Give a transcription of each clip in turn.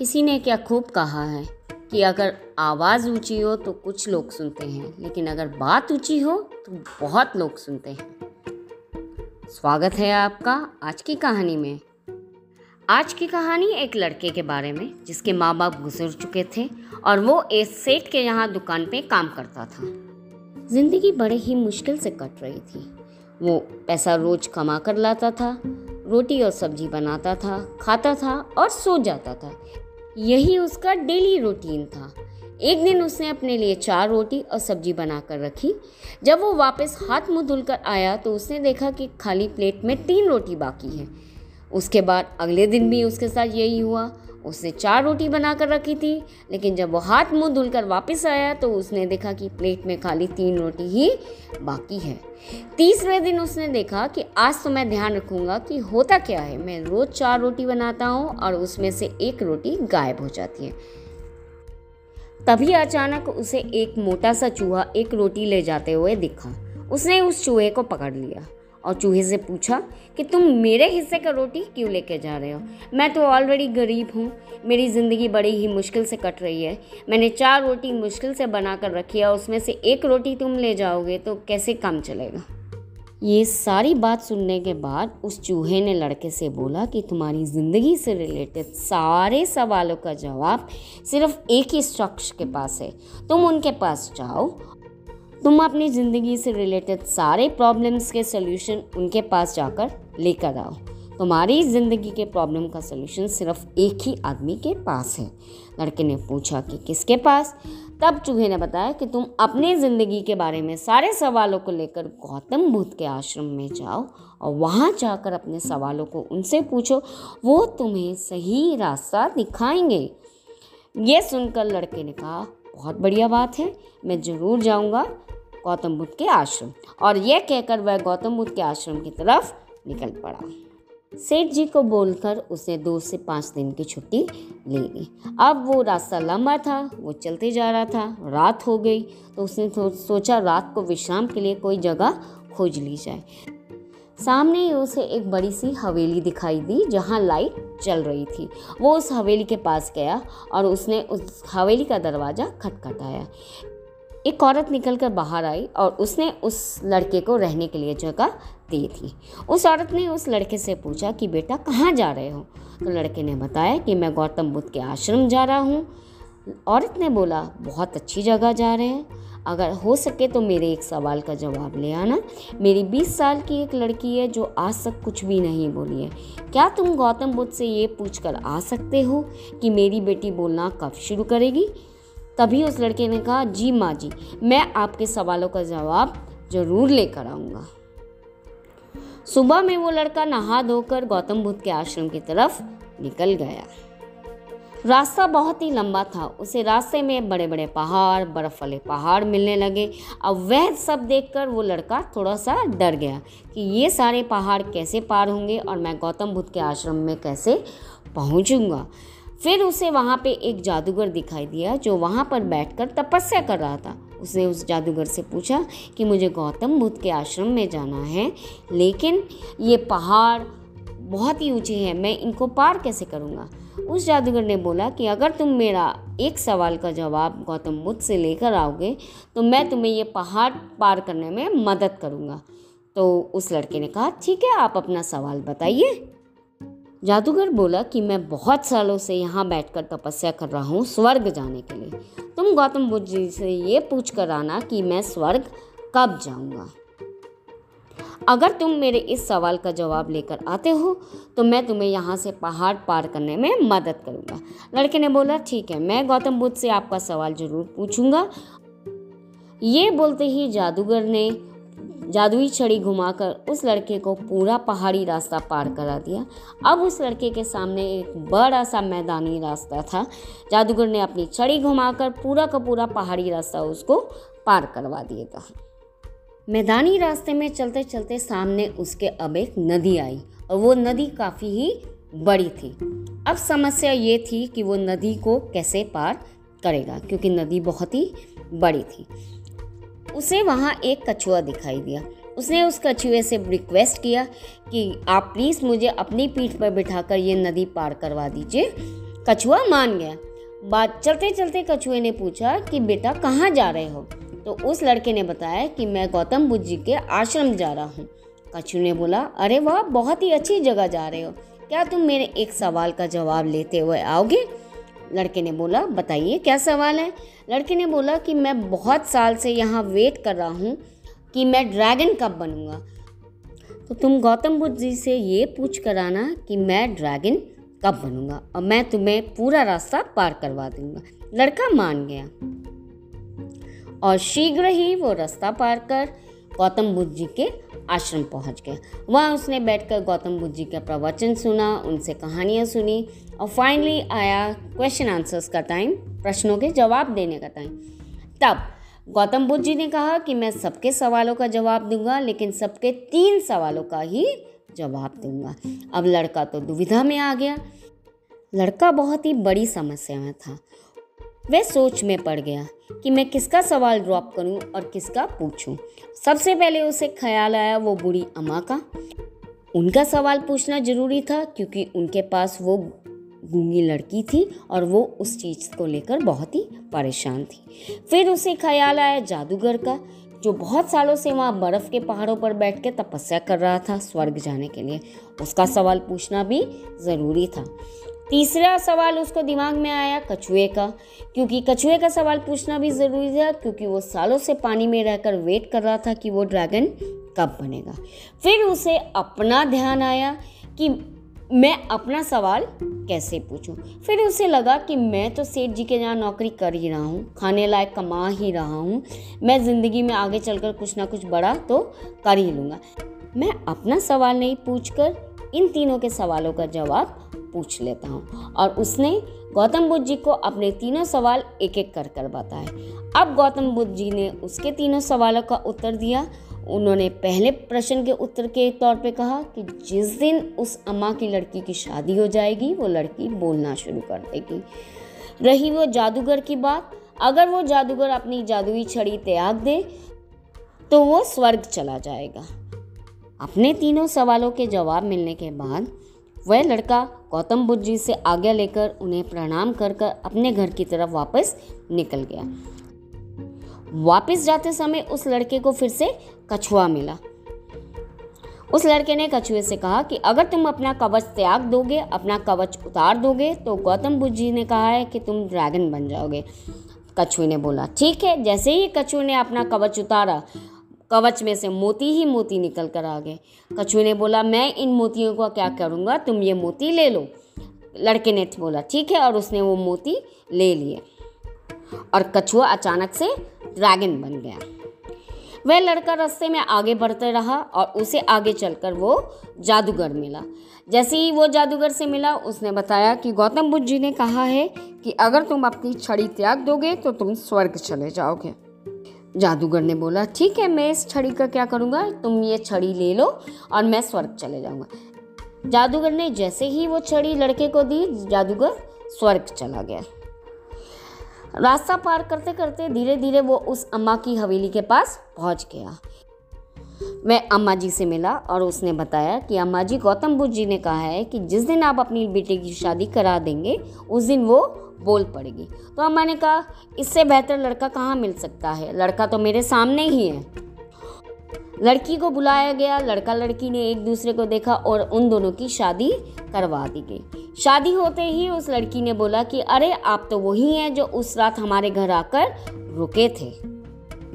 किसी ने क्या खूब कहा है कि अगर आवाज़ ऊँची हो तो कुछ लोग सुनते हैं, लेकिन अगर बात ऊँची हो तो बहुत लोग सुनते हैं। स्वागत है आपका आज की कहानी में। आज की कहानी एक लड़के के बारे में, जिसके माँ बाप गुजर चुके थे और वो एक सेठ के यहाँ दुकान पे काम करता था। ज़िंदगी बड़े ही मुश्किल से कट रही थी। वो पैसा रोज कमा कर लाता था, रोटी और सब्ज़ी बनाता था, खाता था और सो जाता था यही उसका डेली रूटीन था। एक दिन उसने अपने लिए चार रोटी और सब्ज़ी बनाकर रखी। जब वो वापस हाथ मुँह धुलकर आया तो उसने देखा कि खाली प्लेट में तीन रोटी बाकी है। उसके बाद अगले दिन भी उसके साथ यही हुआ। उसने चार रोटी बनाकर रखी थी, लेकिन जब वो हाथ मुँह धुलकर वापस आया तो उसने देखा कि प्लेट में खाली तीन रोटी ही बाकी है। तीसरे दिन उसने देखा कि आज तो मैं ध्यान रखूँगा कि होता क्या है। मैं रोज़ चार रोटी बनाता हूँ और उसमें से एक रोटी गायब हो जाती है। तभी अचानक उसे एक मोटा सा चूहा एक रोटी ले जाते हुए दिखा। उसने उस चूहे को पकड़ लिया। और चूहे से पूछा कि तुम मेरे हिस्से का रोटी क्यों लेके जा रहे हो? मैं तो ऑलरेडी गरीब हूँ। मेरी ज़िंदगी बड़ी ही मुश्किल से कट रही है। मैंने चार रोटी मुश्किल से बना कर रखी है उसमें से एक रोटी तुम ले जाओगे तो कैसे काम चलेगा? ये सारी बात सुनने के बाद उस चूहे ने लड़के से बोला कि तुम्हारी ज़िंदगी से रिलेटेड सारे सवालों का जवाब सिर्फ़ एक ही शख्स के पास है। तुम उनके पास जाओ तुम अपनी ज़िंदगी से रिलेटेड सारे प्रॉब्लम्स के सल्यूशन उनके पास जाकर लेकर आओ। तुम्हारी ज़िंदगी के प्रॉब्लम का सल्यूशन सिर्फ़ एक ही आदमी के पास है। लड़के ने पूछा कि किसके पास? तब चूहे ने बताया कि तुम अपने ज़िंदगी के बारे में सारे सवालों को लेकर गौतम बुद्ध के आश्रम में जाओ और वहाँ जाकर अपने सवालों को उनसे पूछो। वो तुम्हें सही रास्ता दिखाएँगे। ये सुनकर लड़के ने कहा, बहुत बढ़िया बात है, मैं ज़रूर जाऊँगा। गौतम बुद्ध के आश्रम। और यह कहकर वह गौतम बुद्ध के आश्रम की तरफ़ निकल पड़ा। सेठ जी को बोलकर उसने दो से पाँच दिन की छुट्टी ले ली। अब वो रास्ता लंबा था, वो चलते जा रहा था, रात हो गई तो उसने सोचा रात को विश्राम के लिए कोई जगह खोज ली जाए। सामने ही उसे एक बड़ी सी हवेली दिखाई दी, जहाँ लाइट चल रही थी। वो उस हवेली के पास गया और उसने उस हवेली का दरवाज़ा खटखटाया। एक औरत निकल कर बाहर आई और उसने उस लड़के को रहने के लिए जगह दी थी। उस औरत ने उस लड़के से पूछा कि, बेटा, कहाँ जा रहे हो? तो लड़के ने बताया कि, मैं गौतम बुद्ध के आश्रम जा रहा हूँ। औरत ने बोला, बहुत अच्छी जगह जा रहे हैं। अगर हो सके तो मेरे एक सवाल का जवाब ले आना। मेरी 20 साल की एक लड़की है जो आज तक कुछ भी नहीं बोली है। क्या तुम गौतम बुद्ध से ये पूछ कर आ सकते हो कि मेरी बेटी बोलना कब शुरू करेगी? तभी उस लड़के ने कहा, जी माँ जी, मैं आपके सवालों का जवाब ज़रूर लेकर आऊँगा। सुबह में वो लड़का नहा धोकर गौतम बुद्ध के आश्रम की तरफ़ निकल गया। रास्ता बहुत ही लंबा था। उसे रास्ते में बड़े बड़े पहाड़ बर्फ़ वाले पहाड़ मिलने लगे। अब वह सब देखकर वो लड़का थोड़ा सा डर गया कि ये सारे पहाड़ कैसे पार होंगे और मैं गौतम बुद्ध के आश्रम में कैसे पहुंचूँगा। फिर उसे वहाँ पे एक जादूगर दिखाई दिया जो वहाँ पर बैठकर तपस्या कर रहा था। उसने उस जादूगर से पूछा कि मुझे गौतम बुद्ध के आश्रम में जाना है, लेकिन ये पहाड़ बहुत ही ऊँचे हैं, मैं इनको पार कैसे करूँगा? उस जादूगर ने बोला कि अगर तुम मेरा एक सवाल का जवाब गौतम बुद्ध से लेकर आओगे तो मैं तुम्हें ये पहाड़ पार करने में मदद करूँगा। तो उस लड़के ने कहा, ठीक है, आप अपना सवाल बताइए। जादूगर बोला कि मैं बहुत सालों से यहाँ बैठकर तपस्या कर रहा हूँ स्वर्ग जाने के लिए। तुम गौतम बुद्ध जी से ये पूछ कर आना कि मैं स्वर्ग कब जाऊँगा। अगर तुम मेरे इस सवाल का जवाब लेकर आते हो तो मैं तुम्हें यहाँ से पहाड़ पार करने में मदद करूँगा। लड़के ने बोला, ठीक है, मैं गौतम बुद्ध से आपका सवाल ज़रूर पूछूँगा। ये बोलते ही जादूगर ने जादुई छड़ी घुमाकर उस लड़के को पूरा पहाड़ी रास्ता पार करा दिया। अब उस लड़के के सामने एक बड़ा सा मैदानी रास्ता था। जादूगर ने अपनी छड़ी घुमाकर पूरा का पूरा पहाड़ी रास्ता उसको पार करवा दिया था। मैदानी रास्ते में चलते चलते सामने उसके अब एक नदी आई और वो नदी काफ़ी ही बड़ी थी। अब समस्या ये थी कि वो नदी को कैसे पार करेगा, क्योंकि नदी बहुत ही बड़ी थी। उसे वहाँ एक कछुआ दिखाई दिया। उसने उस कछुए से रिक्वेस्ट किया कि आप प्लीज़ मुझे अपनी पीठ पर बिठाकर ये नदी पार करवा दीजिए। कछुआ मान गया। बात चलते चलते कछुए ने पूछा कि बेटा कहाँ जा रहे हो? तो उस लड़के ने बताया कि मैं गौतम बुद्ध जी के आश्रम जा रहा हूँ। कछुए ने बोला, अरे वाह, बहुत ही अच्छी जगह जा रहे हो। क्या तुम मेरे एक सवाल का जवाब लेते हुए आओगे? लड़के ने बोला, बताइए, क्या सवाल है? लड़के ने बोला कि, मैं बहुत साल से यहाँ वेट कर रहा हूँ कि मैं ड्रैगन कब बनूँगा। तो तुम गौतम बुद्ध जी से ये पूछ कर आना कि, मैं ड्रैगन कब बनूँगा और मैं तुम्हें पूरा रास्ता पार करवा दूँगा। लड़का मान गया और शीघ्र ही वो रास्ता पार कर गौतम बुद्ध जी के आश्रम पहुँच गया वहाँ उसने बैठकर गौतम बुद्ध जी का प्रवचन सुना, उनसे कहानियाँ सुनी और फाइनली आया क्वेश्चन आंसर्स का टाइम प्रश्नों के जवाब देने का टाइम तब गौतम बुद्ध जी ने कहा कि मैं सबके सवालों का जवाब दूँगा, लेकिन सबके तीन सवालों का ही जवाब दूँगा। अब लड़का तो दुविधा में आ गया। लड़का बहुत ही बड़ी समस्या में था। वह सोच में पड़ गया कि मैं किसका सवाल ड्रॉप करूँ और किसका पूछूँ। सबसे पहले उसे ख्याल आया वो बुढ़ी अम्मा का। उनका सवाल पूछना ज़रूरी था क्योंकि उनके पास वो गूँगी लड़की थी और वो उस चीज़ को लेकर बहुत ही परेशान थी। फिर उसे ख्याल आया जादूगर का, जो बहुत सालों से वहाँ बर्फ़ के पहाड़ों पर बैठ के तपस्या कर रहा था स्वर्ग जाने के लिए। उसका सवाल पूछना भी ज़रूरी था। तीसरा सवाल उसको दिमाग में आया कछुए का, क्योंकि कछुए का सवाल पूछना भी ज़रूरी था, क्योंकि वो सालों से पानी में रहकर वेट कर रहा था कि वो ड्रैगन कब बनेगा। फिर उसे अपना ध्यान आया कि मैं अपना सवाल कैसे पूछूँ। फिर उसे लगा कि मैं तो सेठ जी के यहाँ नौकरी कर ही रहा हूँ, खाने लायक कमा ही रहा हूँ। मैं ज़िंदगी में आगे चलकर कुछ ना कुछ बड़ा तो कर ही लूँगा। मैं अपना सवाल नहीं पूछकर इन तीनों के सवालों का जवाब पूछ लेता हूँ। और उसने गौतम बुद्ध जी को अपने तीनों सवाल एक एक कर कर बताए। अब गौतम बुद्ध जी ने उसके तीनों सवालों का उत्तर दिया। उन्होंने पहले प्रश्न के उत्तर के तौर पे कहा कि जिस दिन उस अम्मा की लड़की की शादी हो जाएगी, वो लड़की बोलना शुरू कर देगी। रही वो जादूगर की बात। अगर वो जादूगर अपनी जादुई छड़ी त्याग दे तो वो स्वर्ग चला जाएगा। अपने तीनों सवालों के जवाब मिलने के बाद वह लड़का गौतम बुद्ध जी से आज्ञा लेकर उन्हें प्रणाम कर कर अपने घर की तरफ़ वापस निकल गया। वापस जाते समय उस लड़के को फिर से कछुआ मिला। उस लड़के ने कछुए से कहा कि अगर तुम अपना कवच त्याग दोगे, अपना कवच उतार दोगे तो गौतम बुद्ध जी ने कहा है कि तुम ड्रैगन बन जाओगे। कछुए ने बोला, ठीक है, जैसे ही कछुए ने अपना कवच उतारा कवच में से मोती ही मोती निकल कर आ गए। कछुए ने बोला, मैं इन मोतियों को क्या करूँगा? तुम ये मोती ले लो। लड़के ने बोला, ठीक है। और उसने वो मोती ले लिए। और कछुआ अचानक से ड्रैगन बन गया। वह लड़का रास्ते में आगे बढ़ते रहा और उसे आगे चलकर वो जादूगर मिला। जैसे ही वो जादूगर से मिला, उसने बताया कि गौतम बुद्ध जी ने कहा है कि अगर तुम अपनी छड़ी त्याग दोगे तो तुम स्वर्ग चले जाओगे। जादूगर ने बोला, ठीक है, मैं इस छड़ी का क्या करूँगा? तुम ये छड़ी ले लो और मैं स्वर्ग चले जाऊँगा। जादूगर ने जैसे ही वो छड़ी लड़के को दी, जादूगर स्वर्ग चला गया। रास्ता पार करते करते धीरे धीरे वो उस अम्मा की हवेली के पास पहुँच गया। मैं अम्मा जी से मिला और उसने बताया कि अम्मा जी, गौतम बुद्ध जी ने कहा है कि जिस दिन आप अपनी बेटे की शादी करा देंगे, उस दिन वो बोल पड़ेगी। तो अम्मा ने कहा, इससे बेहतर लड़का कहाँ मिल सकता है? लड़का तो मेरे सामने ही है। लड़की को बुलाया गया लड़का लड़की ने एक दूसरे को देखा और उन दोनों की शादी करवा दी गई। शादी होते ही उस लड़की ने बोला कि, अरे, आप तो वही हैं जो उस रात हमारे घर आकर रुके थे।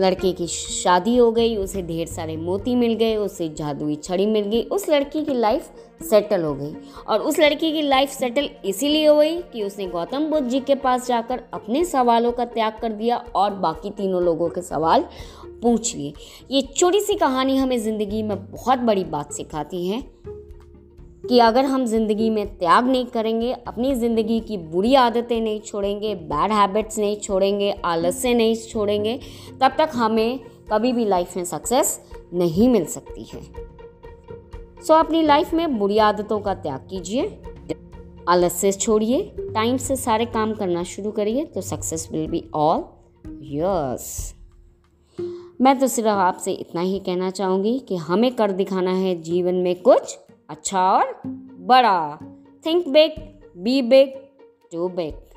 लड़के की शादी हो गई, उसे ढेर सारे मोती मिल गए, उसे जादुई छड़ी मिल गई, उस लड़की की लाइफ सेटल हो गई। और उस लड़की की लाइफ सेटल इसीलिए हो गई कि उसने गौतम बुद्ध जी के पास जाकर अपने सवालों का त्याग कर दिया और बाकी तीनों लोगों के सवाल पूछ लिए। ये छोटी सी कहानी हमें ज़िंदगी में बहुत बड़ी बात सिखाती है। कि अगर हम ज़िंदगी में त्याग नहीं करेंगे अपनी ज़िंदगी की बुरी आदतें नहीं छोड़ेंगे बैड हैबिट्स नहीं छोड़ेंगे आलस्य नहीं छोड़ेंगे तब तक हमें कभी भी लाइफ में सक्सेस नहीं मिल सकती है। सो so, अपनी लाइफ में बुरी आदतों का त्याग कीजिए। आलस्य छोड़िए टाइम से सारे काम करना शुरू करिए तो success will be all yes मैं तो सिर्फ़ आपसे इतना ही कहना चाहूँगी कि हमें कर दिखाना है जीवन में कुछ अच्छा और बड़ा। Think big be big to back